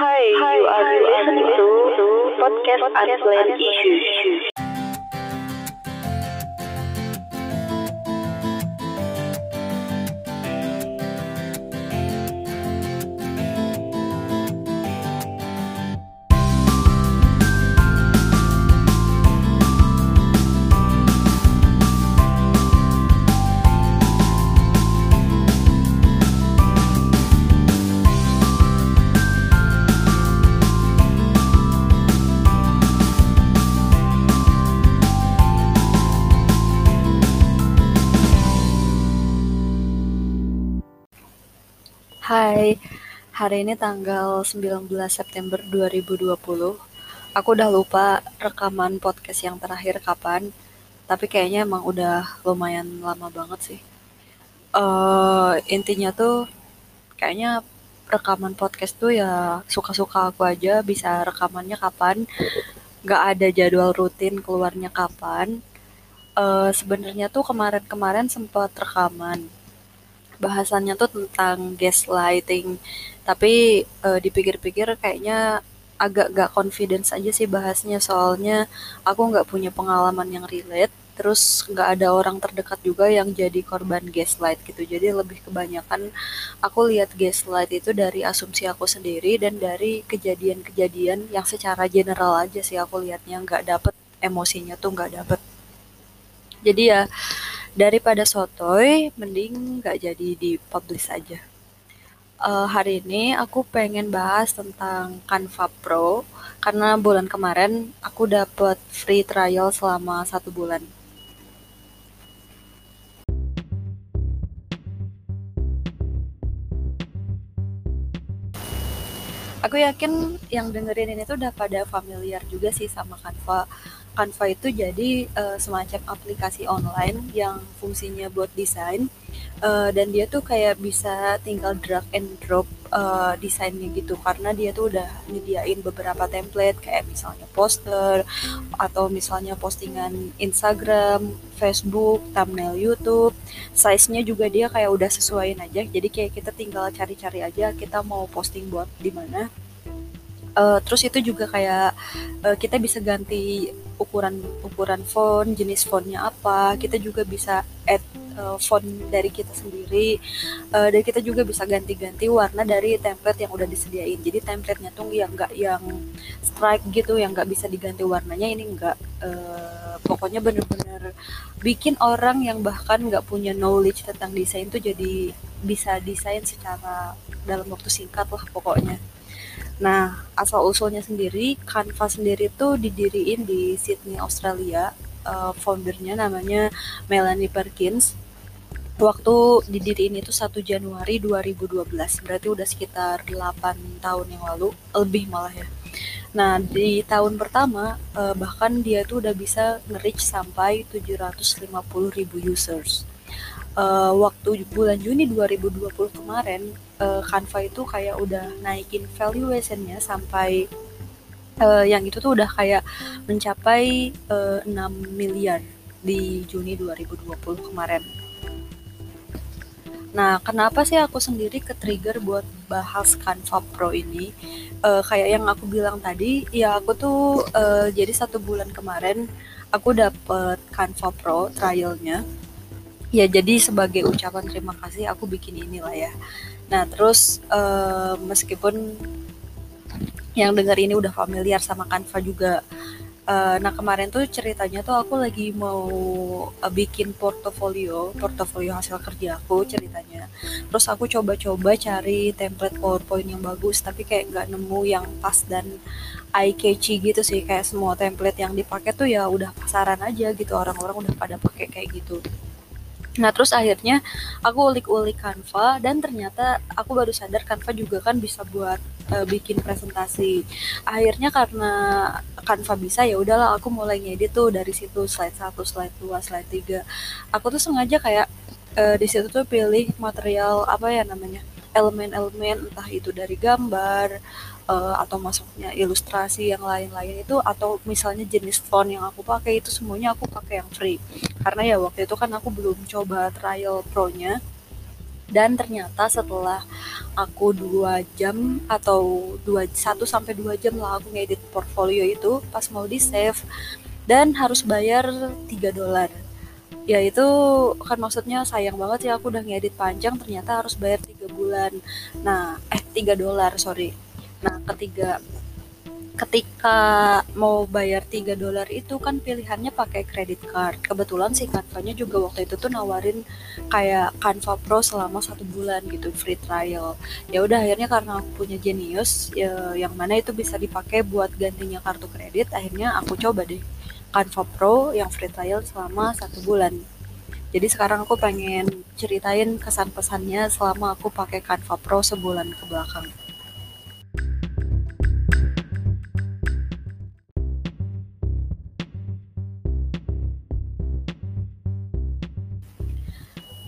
Hi, you are listening to, podcast Unplanned Issues. Hai, hari ini tanggal 19 September 2020. Aku udah lupa rekaman podcast yang terakhir kapan, tapi kayaknya emang udah lumayan lama banget sih. Eh intinya tuh kayaknya rekaman podcast tuh ya suka-suka aku aja, bisa rekamannya kapan, nggak ada jadwal rutin keluarnya kapan. Eh sebenarnya tuh kemarin-kemarin sempat rekaman, bahasannya tuh tentang gaslighting. Tapi eh, dipikir-pikir kayaknya agak gak confidence aja sih bahasnya. Soalnya aku nggak punya pengalaman yang relate. Terus nggak ada orang terdekat juga yang jadi korban gaslight gitu. Jadi lebih kebanyakan aku lihat gaslight itu dari asumsi aku sendiri dan dari kejadian-kejadian yang secara general aja sih aku lihatnya nggak dapet emosinya tuh nggak dapet. Jadi ya daripada sotoy mending nggak jadi dipublish aja. Eh, hari ini aku pengen bahas tentang Canva Pro karena bulan kemarin aku dapat free trial selama satu bulan Aku yakin yang dengerin ini tuh udah pada familiar juga sih sama Canva. Canva itu jadi eh, semacam aplikasi online yang fungsinya buat desain eh, dan dia tuh kayak bisa tinggal drag and drop eh, desainnya gitu karena dia tuh udah nyediain beberapa template kayak misalnya poster atau misalnya postingan Instagram, Facebook, thumbnail YouTube. Size-nya juga dia kayak udah sesuaiin aja. Jadi kayak kita tinggal cari-cari aja kita mau posting buat di mana. Eh, terus itu juga kayak eh, kita bisa ganti ukuran ukuran font, jenis fontnya apa. Kita juga bisa add eh, font dari kita sendiri. Eh, dan kita juga bisa ganti-ganti warna dari template yang udah disediain. Jadi templatenya tuh yang nggak yang strike gitu, yang nggak bisa diganti warnanya ini nggak. Eh, pokoknya bener-bener bikin orang yang bahkan nggak punya knowledge tentang desain tuh jadi bisa desain secara dalam waktu singkat lah pokoknya. Nah, asal-usulnya sendiri, Canva sendiri tuh didiriin di Sydney, Australia. Eh, foundernya namanya Melanie Perkins. Waktu didiriin itu 1 Januari 2012, berarti udah sekitar 8 tahun yang lalu, lebih malah ya. Nah, di tahun pertama, eh, bahkan dia tuh udah bisa nge-reach sampai 750 ribu users eh, waktu bulan Juni 2020 kemarin eh, Canva itu kayak udah naikin valuationnya sampai eh, yang itu tuh udah kayak mencapai eh, 6 miliar di Juni 2020 kemarin. Nah, kenapa sih aku sendiri ke-trigger buat bahas Canva Pro ini? Eh, kayak yang aku bilang tadi, ya aku tuh eh, jadi satu bulan kemarin aku dapet Canva Pro trialnya. Ya, jadi sebagai ucapan terima kasih aku bikin inilah ya. Nah, terus eh, meskipun yang denger ini udah familiar sama Canva juga. Eh, nah, kemarin tuh ceritanya tuh aku lagi mau eh, bikin portofolio, portofolio hasil kerja aku ceritanya. Terus aku coba-coba cari template PowerPoint yang bagus, tapi kayak nggak nemu yang pas dan eye catchy gitu sih. Kayak semua template yang dipakai tuh ya udah pasaran aja gitu, orang-orang udah pada pakai kayak gitu. Nah, terus akhirnya aku ulik-ulik Canva dan ternyata aku baru sadar Canva juga kan bisa buat eh, bikin presentasi. Akhirnya karena Canva bisa ya udahlah aku mulai ngedit tuh dari situ slide satu, slide 2, slide 3. Aku tuh sengaja kayak eh, di situ tuh pilih material apa ya namanya? Elemen-elemen entah itu dari gambar eh, atau masuknya ilustrasi yang lain-lain itu atau misalnya jenis font yang aku pakai itu semuanya aku pakai yang free. Karena ya waktu itu kan aku belum coba trial pro-nya. Dan ternyata setelah aku dua jam atau dua satu sampai dua jam lah aku ngedit portfolio itu pas mau di save. Dan harus bayar 3 dolar ya itu kan maksudnya sayang banget ya aku udah ngedit panjang ternyata harus bayar tiga bulan nah eh 3 dolar sorry nah ketiga ketika mau bayar 3 dolar itu kan pilihannya pakai credit card. Kebetulan si Canva-nya juga waktu itu tuh nawarin kayak Canva Pro selama satu bulan gitu free trial. Ya udah akhirnya karena aku punya Genius ya, yang mana itu bisa dipakai buat gantinya kartu kredit, akhirnya aku coba deh Canva Pro yang free trial selama satu bulan. Jadi sekarang aku pengen ceritain kesan pesannya selama aku pakai Canva Pro sebulan ke belakang.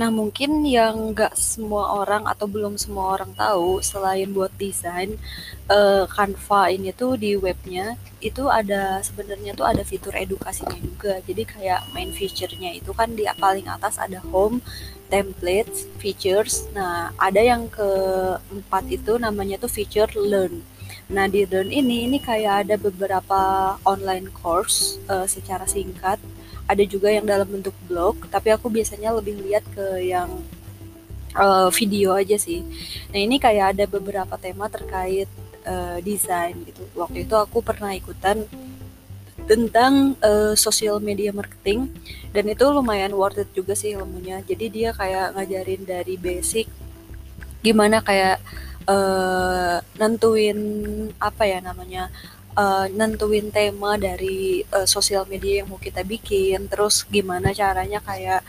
Nah, mungkin yang nggak semua orang atau belum semua orang tahu, selain buat desain, uh, Canva ini tuh di webnya itu ada sebenarnya tuh ada fitur edukasinya juga. Jadi kayak main feature-nya itu kan di paling atas ada home, templates, features. Nah, ada yang keempat itu namanya tuh feature learn. Nah, di learn ini ini kayak ada beberapa online course uh, secara singkat ada juga yang dalam bentuk blog tapi aku biasanya lebih lihat ke yang uh, video aja sih nah ini kayak ada beberapa tema terkait uh, desain gitu. Waktu itu aku pernah ikutan tentang uh, social media marketing dan itu lumayan worth it juga sih ilmunya. Jadi dia kayak ngajarin dari basic gimana kayak uh, nentuin apa ya namanya uh, nentuin tema dari uh, sosial media yang mau kita bikin, terus gimana caranya kayak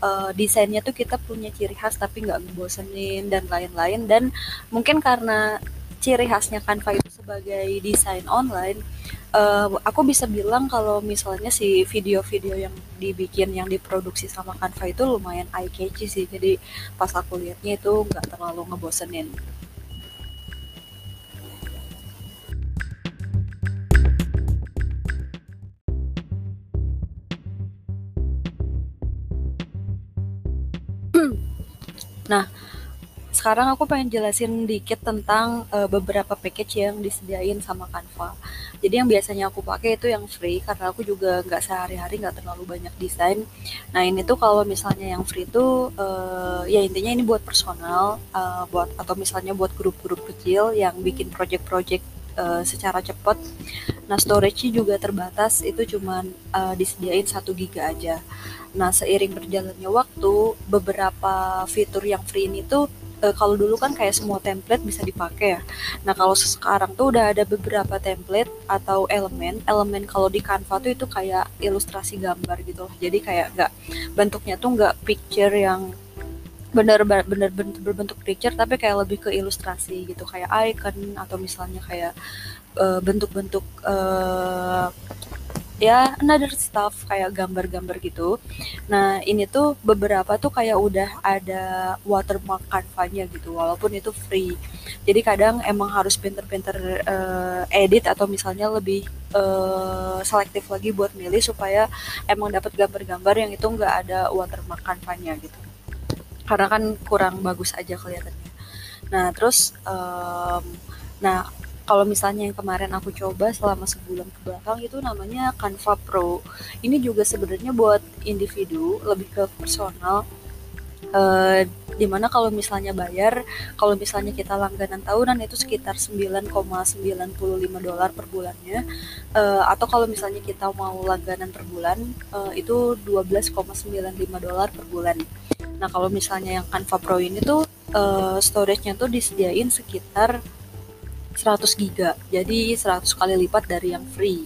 uh, desainnya tuh kita punya ciri khas tapi nggak ngebosenin dan lain-lain. Dan mungkin karena ciri khasnya Canva itu sebagai desain online, uh, aku bisa bilang kalau misalnya si video-video yang dibikin yang diproduksi sama Canva itu lumayan eye catchy sih, jadi pas aku lihatnya itu nggak terlalu ngebosenin. Nah, sekarang aku pengen jelasin dikit tentang uh, beberapa package yang disediain sama Canva. Jadi yang biasanya aku pakai itu yang free karena aku juga nggak sehari-hari nggak terlalu banyak desain. Nah ini tuh kalau misalnya yang free tuh uh, ya intinya ini buat personal, uh, buat atau misalnya buat grup-grup kecil yang bikin project-project uh, secara cepat. Nah storage juga terbatas itu cuman uh, disediain satu giga aja. Nah, seiring berjalannya waktu, beberapa fitur yang free ini tuh e, kalau dulu kan kayak semua template bisa dipakai ya. Nah, kalau sekarang tuh udah ada beberapa template atau elemen. Elemen kalau di Canva tuh itu kayak ilustrasi gambar gitu loh. Jadi kayak nggak bentuknya tuh nggak picture yang bener-bener berbentuk picture tapi kayak lebih ke ilustrasi gitu kayak icon atau misalnya kayak e, bentuk-bentuk uh, ya another stuff kayak gambar-gambar gitu. Nah ini tuh beberapa tuh kayak udah ada watermark Canva-nya gitu, walaupun itu free. Jadi kadang emang harus pinter-pinter uh, edit atau misalnya lebih uh, selektif lagi buat milih supaya emang dapat gambar-gambar yang itu nggak ada watermark Canva-nya gitu. Karena kan kurang bagus aja kelihatannya. Nah terus, um, nah kalau misalnya yang kemarin aku coba selama sebulan ke belakang itu namanya Canva Pro. Ini juga sebenarnya buat individu, lebih ke personal. Uh, di mana kalau misalnya bayar, kalau misalnya kita langganan tahunan itu sekitar 9,95 dolar per bulannya, uh, atau kalau misalnya kita mau langganan per bulan uh, itu 12,95 dolar per bulan. Nah kalau misalnya yang Canva Pro ini tuh uh, storage-nya tuh disediain sekitar 100 giga jadi 100 kali lipat dari yang free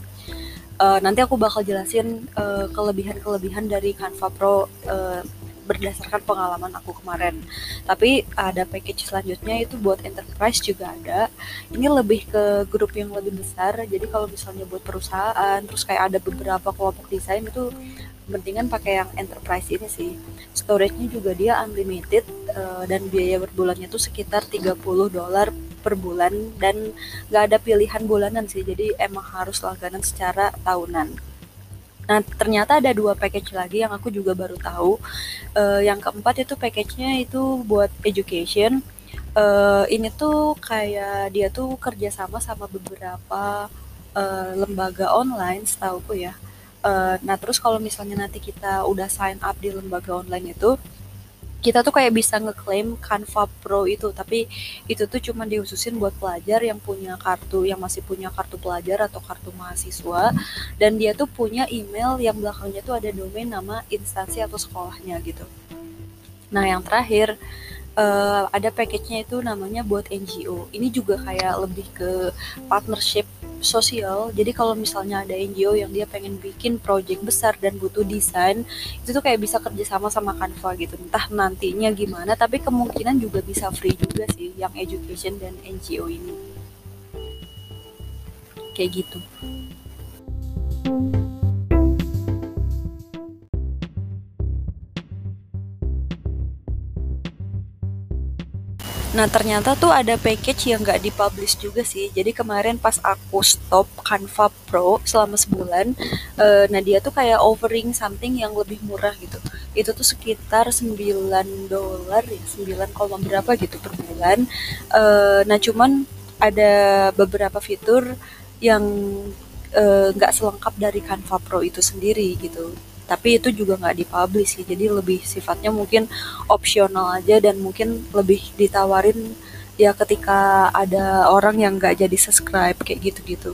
uh, nanti aku bakal jelasin uh, kelebihan-kelebihan dari Canva Pro uh, berdasarkan pengalaman aku kemarin. Tapi ada package selanjutnya itu buat enterprise juga ada. Ini lebih ke grup yang lebih besar. Jadi kalau misalnya buat perusahaan, terus kayak ada beberapa kelompok desain itu mendingan pakai yang enterprise ini sih. Storage-nya juga dia unlimited uh, dan biaya berbulannya tuh sekitar 30 dolar per bulan dan nggak ada pilihan bulanan sih jadi emang harus langganan secara tahunan Nah, ternyata ada dua package lagi yang aku juga baru tahu. Uh, yang keempat itu package-nya itu buat education. Uh, ini tuh kayak dia tuh kerjasama sama beberapa uh, lembaga online, setauku ya. Uh, nah, terus kalau misalnya nanti kita udah sign up di lembaga online itu, kita tuh kayak bisa ngeklaim Canva Pro itu tapi itu tuh cuma dihususin buat pelajar yang punya kartu yang masih punya kartu pelajar atau kartu mahasiswa dan dia tuh punya email yang belakangnya tuh ada domain nama instansi atau sekolahnya gitu. Nah yang terakhir uh, ada package-nya itu namanya buat NGO ini juga kayak lebih ke partnership sosial. Jadi kalau misalnya ada NGO yang dia pengen bikin project besar dan butuh desain, itu tuh kayak bisa kerjasama sama Canva gitu. Entah nantinya gimana, tapi kemungkinan juga bisa free juga sih yang education dan NGO ini. Kayak gitu. Nah ternyata tuh ada package yang nggak dipublish juga sih. Jadi kemarin pas aku stop Canva Pro selama sebulan, uh, nah dia tuh kayak offering something yang lebih murah gitu. Itu tuh sekitar 9 dolar ya, 9, berapa gitu per bulan. Uh, nah cuman ada beberapa fitur yang eh, nggak uh, selengkap dari Canva Pro itu sendiri gitu tapi itu juga nggak dipublish sih. Jadi lebih sifatnya mungkin opsional aja dan mungkin lebih ditawarin ya ketika ada orang yang nggak jadi subscribe kayak gitu-gitu.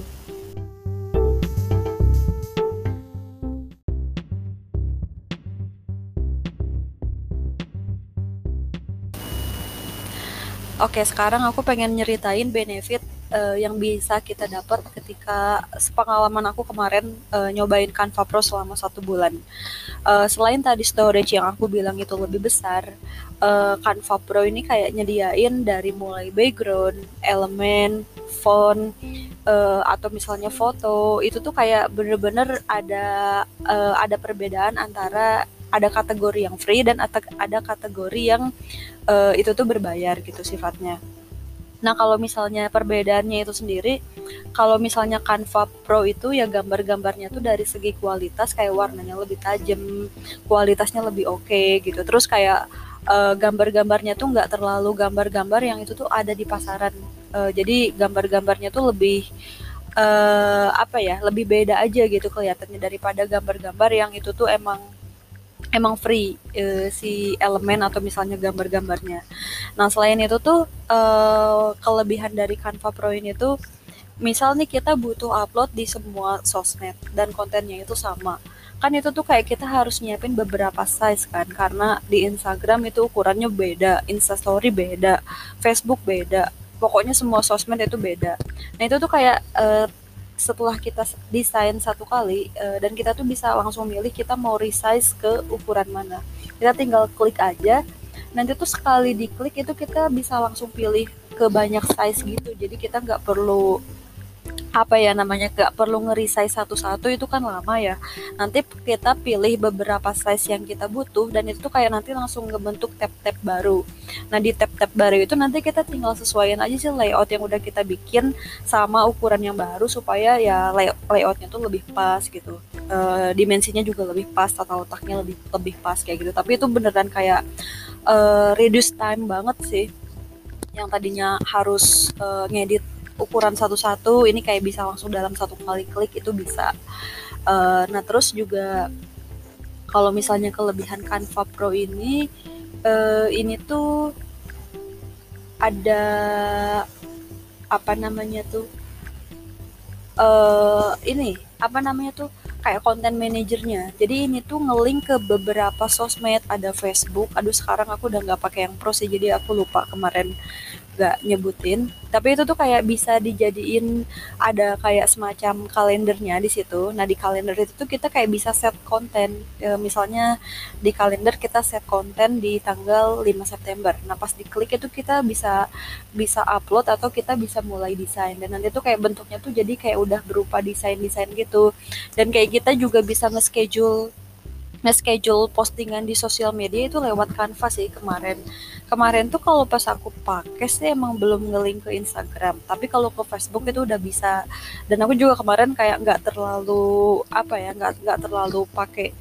Oke, sekarang aku pengen nyeritain benefit uh, yang bisa kita dapat ketika pengalaman aku kemarin uh, nyobain Canva Pro selama satu bulan. Uh, selain tadi storage yang aku bilang itu lebih besar, uh, Canva Pro ini kayak nyediain dari mulai background, elemen, font, uh, atau misalnya foto, itu tuh kayak bener-bener ada uh, ada perbedaan antara ada kategori yang free dan ada kategori yang uh, itu tuh berbayar gitu sifatnya. Nah kalau misalnya perbedaannya itu sendiri, kalau misalnya Canva Pro itu ya gambar-gambarnya tuh dari segi kualitas kayak warnanya lebih tajam, kualitasnya lebih oke okay, gitu. Terus kayak uh, gambar-gambarnya tuh nggak terlalu gambar-gambar yang itu tuh ada di pasaran. Uh, jadi gambar-gambarnya tuh lebih uh, apa ya, lebih beda aja gitu kelihatannya daripada gambar-gambar yang itu tuh emang emang free uh, si elemen atau misalnya gambar-gambarnya. Nah selain itu tuh uh, kelebihan dari Canva Pro ini tuh, misal nih kita butuh upload di semua sosmed dan kontennya itu sama. Kan itu tuh kayak kita harus nyiapin beberapa size kan, karena di Instagram itu ukurannya beda, Instastory beda, Facebook beda, pokoknya semua sosmed itu beda. Nah itu tuh kayak uh, setelah kita desain satu kali uh, dan kita tuh bisa langsung milih kita mau resize ke ukuran mana. Kita tinggal klik aja. Nanti tuh sekali diklik itu kita bisa langsung pilih ke banyak size gitu. Jadi kita nggak perlu apa ya namanya gak perlu nge-resize satu-satu itu kan lama ya. Nanti kita pilih beberapa size yang kita butuh dan itu tuh kayak nanti langsung ngebentuk tab-tab baru. Nah di tab-tab baru itu nanti kita tinggal sesuaikan aja sih layout yang udah kita bikin sama ukuran yang baru supaya ya layout layoutnya tuh lebih pas gitu. E, dimensinya juga lebih pas tata letaknya lebih lebih pas kayak gitu. Tapi itu beneran kayak e, reduce time banget sih. Yang tadinya harus e, ngedit ukuran satu-satu ini kayak bisa langsung dalam satu kali klik itu bisa. Uh, nah terus juga kalau misalnya kelebihan Canva Pro ini uh, ini tuh ada apa namanya tuh uh, ini apa namanya tuh kayak konten manajernya jadi ini tuh ngelink ke beberapa sosmed ada Facebook aduh sekarang aku udah nggak pakai yang pro sih jadi aku lupa kemarin gak nyebutin. Tapi itu tuh kayak bisa dijadiin ada kayak semacam kalendernya di situ. Nah di kalender itu tuh kita kayak bisa set konten. E, misalnya di kalender kita set konten di tanggal 5 September. Nah pas diklik itu kita bisa bisa upload atau kita bisa mulai desain. Dan nanti tuh kayak bentuknya tuh jadi kayak udah berupa desain-desain gitu. Dan kayak kita juga bisa nge-schedule nge-schedule postingan di sosial media itu lewat Canva sih kemarin. Kemarin tuh kalau pas aku pakai sih emang belum ngelink ke Instagram, tapi kalau ke Facebook itu udah bisa. Dan aku juga kemarin kayak nggak terlalu apa ya, nggak nggak terlalu pakai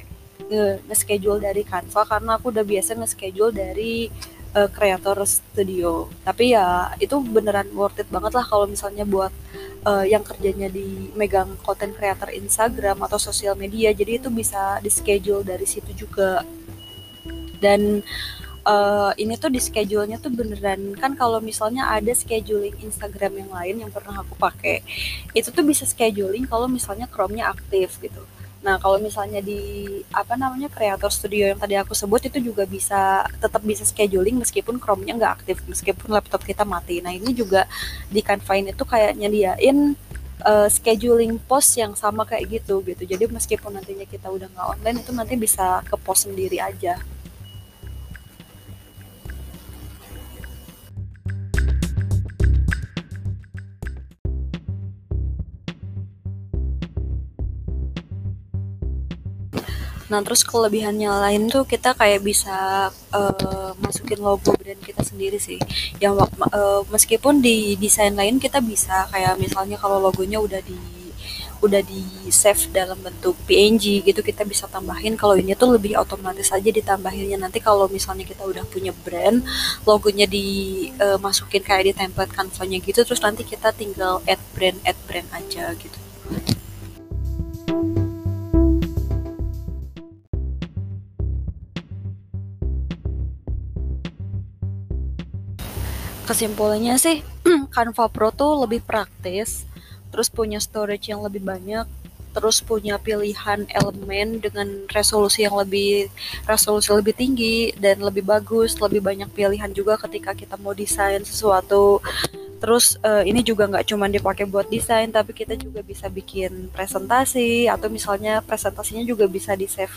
nge-schedule dari Canva karena aku udah biasa nge-schedule dari uh, Creator Studio. Tapi ya itu beneran worth it banget lah kalau misalnya buat uh, yang kerjanya di megang content creator Instagram atau sosial media. Jadi itu bisa di schedule dari situ juga. Dan uh, ini tuh di schedule-nya tuh beneran kan kalau misalnya ada scheduling Instagram yang lain yang pernah aku pakai itu tuh bisa scheduling kalau misalnya Chrome-nya aktif gitu Nah, kalau misalnya di apa namanya Creator Studio yang tadi aku sebut itu juga bisa tetap bisa scheduling meskipun Chrome-nya nggak aktif, meskipun laptop kita mati. Nah, ini juga di Canva ini tuh kayak nyediain uh, scheduling post yang sama kayak gitu gitu. Jadi meskipun nantinya kita udah nggak online itu nanti bisa ke post sendiri aja. Nah, terus kelebihannya lain tuh kita kayak bisa uh, masukin logo brand kita sendiri sih. Yang uh, meskipun di desain lain kita bisa kayak misalnya kalau logonya udah di udah di save dalam bentuk PNG gitu kita bisa tambahin. Kalau ini tuh lebih otomatis aja ditambahinnya. Nanti kalau misalnya kita udah punya brand logonya dimasukin uh, kayak di template kanvanya gitu terus nanti kita tinggal add brand add brand aja gitu kesimpulannya sih Canva Pro tuh lebih praktis, terus punya storage yang lebih banyak, terus punya pilihan elemen dengan resolusi yang lebih resolusi lebih tinggi dan lebih bagus, lebih banyak pilihan juga ketika kita mau desain sesuatu. Terus uh, ini juga nggak cuma dipakai buat desain, tapi kita juga bisa bikin presentasi atau misalnya presentasinya juga bisa di save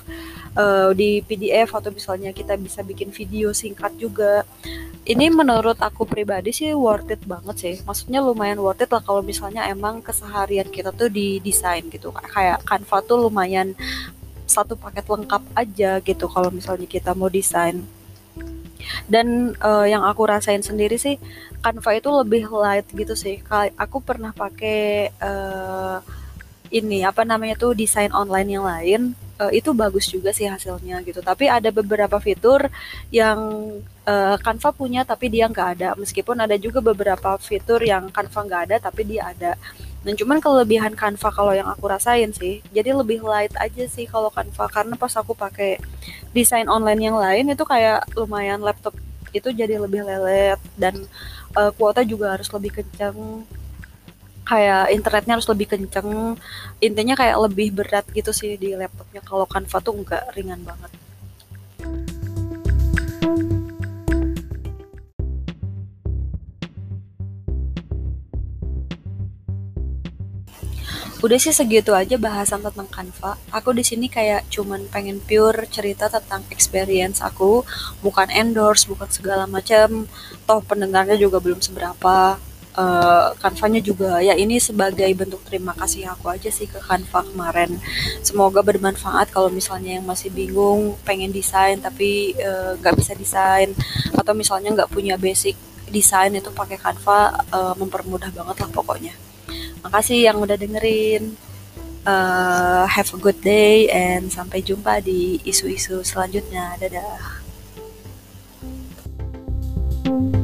uh, di PDF atau misalnya kita bisa bikin video singkat juga ini menurut aku pribadi sih worth it banget sih. Maksudnya lumayan worth it lah kalau misalnya emang keseharian kita tuh di desain gitu. Kayak Canva tuh lumayan satu paket lengkap aja gitu kalau misalnya kita mau desain. Dan uh, yang aku rasain sendiri sih Canva itu lebih light gitu sih. Aku pernah pakai uh, ini apa namanya tuh desain online yang lain uh, itu bagus juga sih hasilnya gitu. Tapi ada beberapa fitur yang uh, Canva punya tapi dia nggak ada. Meskipun ada juga beberapa fitur yang Canva nggak ada tapi dia ada. Dan cuman kelebihan Canva kalau yang aku rasain sih, jadi lebih light aja sih kalau Canva karena pas aku pakai desain online yang lain itu kayak lumayan laptop itu jadi lebih lelet dan uh, kuota juga harus lebih kencang kayak internetnya harus lebih kenceng. Intinya kayak lebih berat gitu sih di laptopnya. Kalau Canva tuh enggak ringan banget Udah sih segitu aja bahasan tentang Canva. Aku di sini kayak cuman pengen pure cerita tentang experience aku, bukan endorse, bukan segala macam. Toh pendengarnya juga belum seberapa uh, juga ya ini sebagai bentuk terima kasih aku aja sih ke Canva kemarin. Semoga bermanfaat kalau misalnya yang masih bingung pengen desain tapi eh, nggak uh, bisa desain atau misalnya nggak punya basic desain itu pakai Canva uh, mempermudah banget lah pokoknya. Makasih yang udah dengerin. Uh, have a good day and sampai jumpa di isu-isu selanjutnya. Dadah. thank you